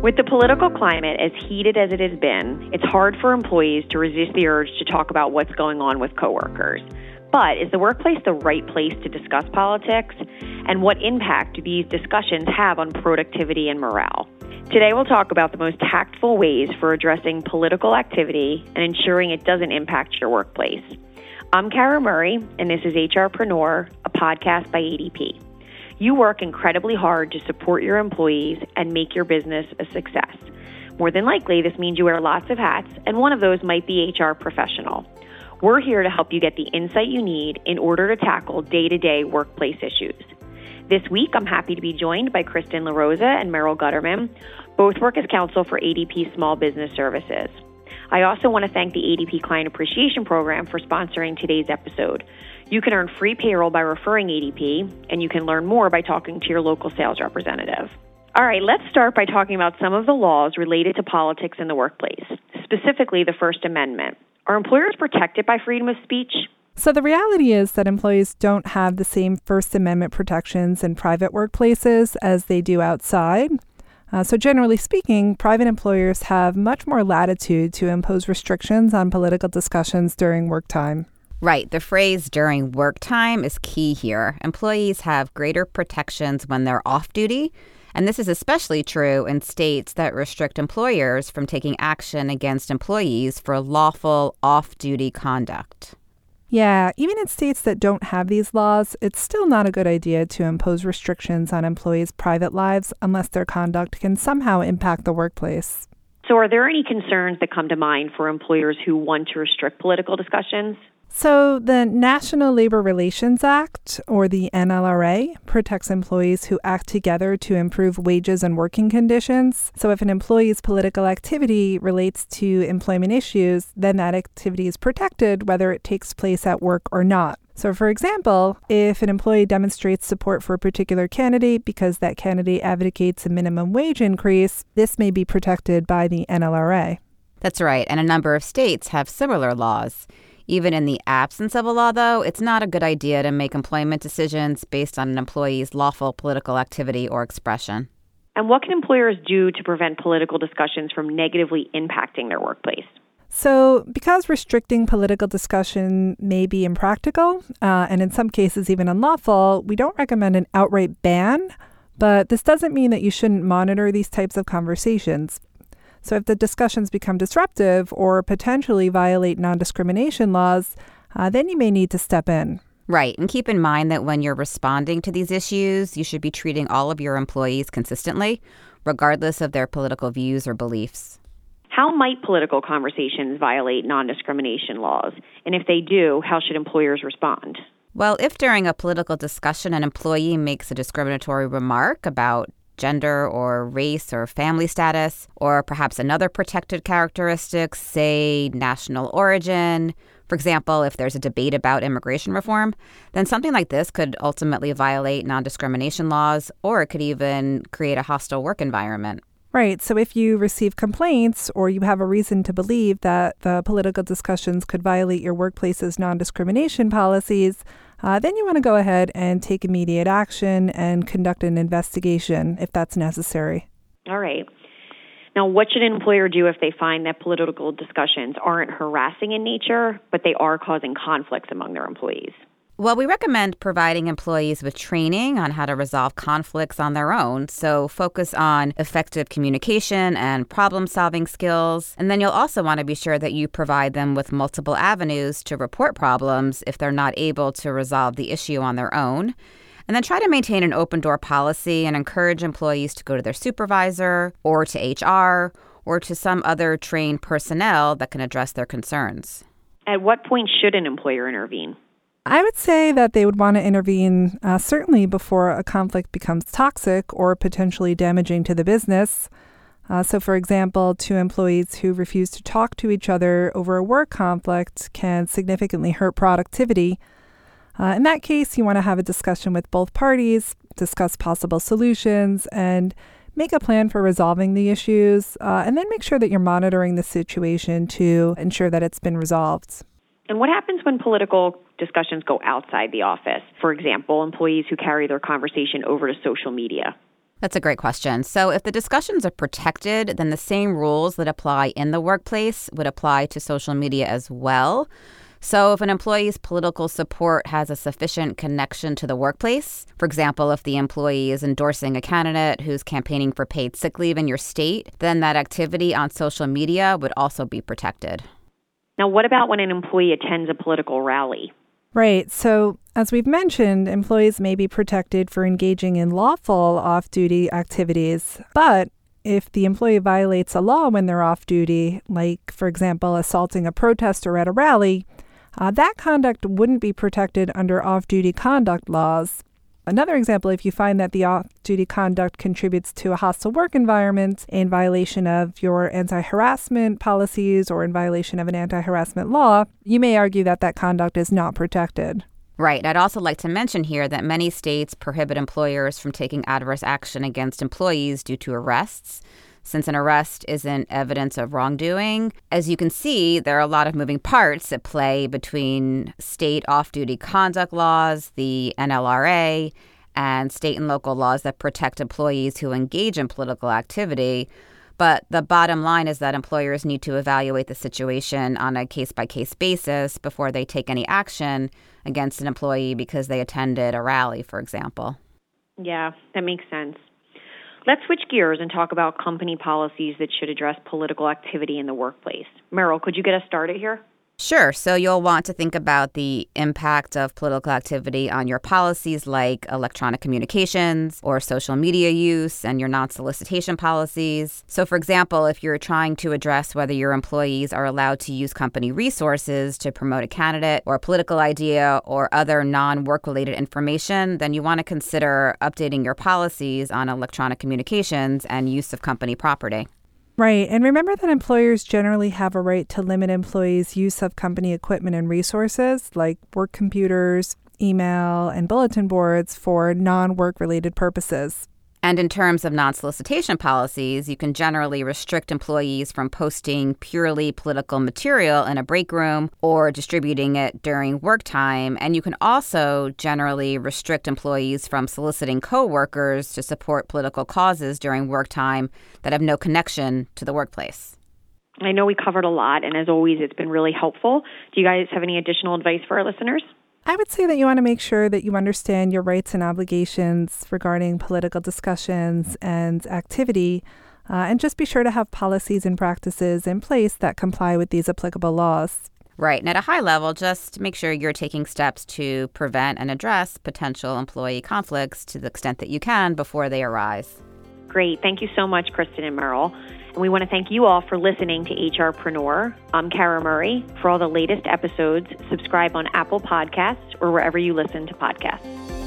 With the political climate as heated as it has been, it's hard for employees to resist the urge to talk about what's going on with coworkers. But is the workplace the right place to discuss politics? And what impact do these discussions have on productivity and morale? Today, we'll talk about the most tactful ways for addressing political activity and ensuring it doesn't impact your workplace. I'm Kara Murray, and this is HRpreneur, a podcast by ADP. You work incredibly hard to support your employees and make your business a success. More than likely, this means you wear lots of hats, and one of those might be HR professional. We're here to help you get the insight you need in order to tackle day to day workplace issues. This week, I'm happy to be joined by Kristen LaRosa and Meryl Gutterman. Both work as counsel for ADP Small Business Services. I also want to thank the ADP Client Appreciation Program for sponsoring today's episode. You can earn free payroll by referring ADP, and you can learn more by talking to your local sales representative. All right, let's start by talking about some of the laws related to politics in the workplace, specifically the First Amendment. Are employers protected by freedom of speech? So, the reality is that employees don't have the same First Amendment protections in private workplaces as they do outside. Uh, so, generally speaking, private employers have much more latitude to impose restrictions on political discussions during work time. Right. The phrase during work time is key here. Employees have greater protections when they're off duty. And this is especially true in states that restrict employers from taking action against employees for lawful off duty conduct. Yeah, even in states that don't have these laws, it's still not a good idea to impose restrictions on employees' private lives unless their conduct can somehow impact the workplace. So, are there any concerns that come to mind for employers who want to restrict political discussions? So, the National Labor Relations Act, or the NLRA, protects employees who act together to improve wages and working conditions. So, if an employee's political activity relates to employment issues, then that activity is protected whether it takes place at work or not. So, for example, if an employee demonstrates support for a particular candidate because that candidate advocates a minimum wage increase, this may be protected by the NLRA. That's right, and a number of states have similar laws. Even in the absence of a law, though, it's not a good idea to make employment decisions based on an employee's lawful political activity or expression. And what can employers do to prevent political discussions from negatively impacting their workplace? So, because restricting political discussion may be impractical uh, and in some cases even unlawful, we don't recommend an outright ban. But this doesn't mean that you shouldn't monitor these types of conversations. So if the discussions become disruptive or potentially violate non discrimination laws, uh, then you may need to step in. Right. And keep in mind that when you're responding to these issues, you should be treating all of your employees consistently, regardless of their political views or beliefs. How might political conversations violate non discrimination laws? And if they do, how should employers respond? Well, if during a political discussion an employee makes a discriminatory remark about gender or race or family status, or perhaps another protected characteristic, say national origin. For example, if there's a debate about immigration reform, then something like this could ultimately violate non discrimination laws, or it could even create a hostile work environment. Right. So if you receive complaints or you have a reason to believe that the political discussions could violate your workplace's non discrimination policies, uh, then you want to go ahead and take immediate action and conduct an investigation if that's necessary. All right. Now, what should an employer do if they find that political discussions aren't harassing in nature, but they are causing conflicts among their employees? Well, we recommend providing employees with training on how to resolve conflicts on their own. So, focus on effective communication and problem solving skills. And then you'll also want to be sure that you provide them with multiple avenues to report problems if they're not able to resolve the issue on their own. And then try to maintain an open door policy and encourage employees to go to their supervisor or to HR or to some other trained personnel that can address their concerns. At what point should an employer intervene? I would say that they would want to intervene uh, certainly before a conflict becomes toxic or potentially damaging to the business. Uh, so, for example, two employees who refuse to talk to each other over a work conflict can significantly hurt productivity. Uh, in that case, you want to have a discussion with both parties, discuss possible solutions, and make a plan for resolving the issues, uh, and then make sure that you're monitoring the situation to ensure that it's been resolved. And what happens when political discussions go outside the office? For example, employees who carry their conversation over to social media. That's a great question. So, if the discussions are protected, then the same rules that apply in the workplace would apply to social media as well. So, if an employee's political support has a sufficient connection to the workplace, for example, if the employee is endorsing a candidate who's campaigning for paid sick leave in your state, then that activity on social media would also be protected. Now, what about when an employee attends a political rally? Right. So, as we've mentioned, employees may be protected for engaging in lawful off duty activities, but if the employee violates a law when they're off duty, like, for example, assaulting a protester at a rally, uh, that conduct wouldn't be protected under off duty conduct laws. Another example, if you find that the off duty conduct contributes to a hostile work environment in violation of your anti harassment policies or in violation of an anti harassment law, you may argue that that conduct is not protected. Right. I'd also like to mention here that many states prohibit employers from taking adverse action against employees due to arrests since an arrest isn't evidence of wrongdoing. As you can see, there are a lot of moving parts at play between state off duty conduct laws, the NLRA, and state and local laws that protect employees who engage in political activity. But the bottom line is that employers need to evaluate the situation on a case by case basis before they take any action against an employee because they attended a rally, for example. Yeah, that makes sense. Let's switch gears and talk about company policies that should address political activity in the workplace. Meryl, could you get us started here? Sure. So you'll want to think about the impact of political activity on your policies like electronic communications or social media use and your non solicitation policies. So, for example, if you're trying to address whether your employees are allowed to use company resources to promote a candidate or a political idea or other non work related information, then you want to consider updating your policies on electronic communications and use of company property. Right. And remember that employers generally have a right to limit employees' use of company equipment and resources like work computers, email, and bulletin boards for non work related purposes. And in terms of non solicitation policies, you can generally restrict employees from posting purely political material in a break room or distributing it during work time. And you can also generally restrict employees from soliciting coworkers to support political causes during work time that have no connection to the workplace. I know we covered a lot, and as always, it's been really helpful. Do you guys have any additional advice for our listeners? I would say that you want to make sure that you understand your rights and obligations regarding political discussions and activity, uh, and just be sure to have policies and practices in place that comply with these applicable laws. Right. And at a high level, just make sure you're taking steps to prevent and address potential employee conflicts to the extent that you can before they arise. Great. Thank you so much, Kristen and Meryl. And we want to thank you all for listening to HRpreneur. I'm Kara Murray. For all the latest episodes, subscribe on Apple Podcasts or wherever you listen to podcasts.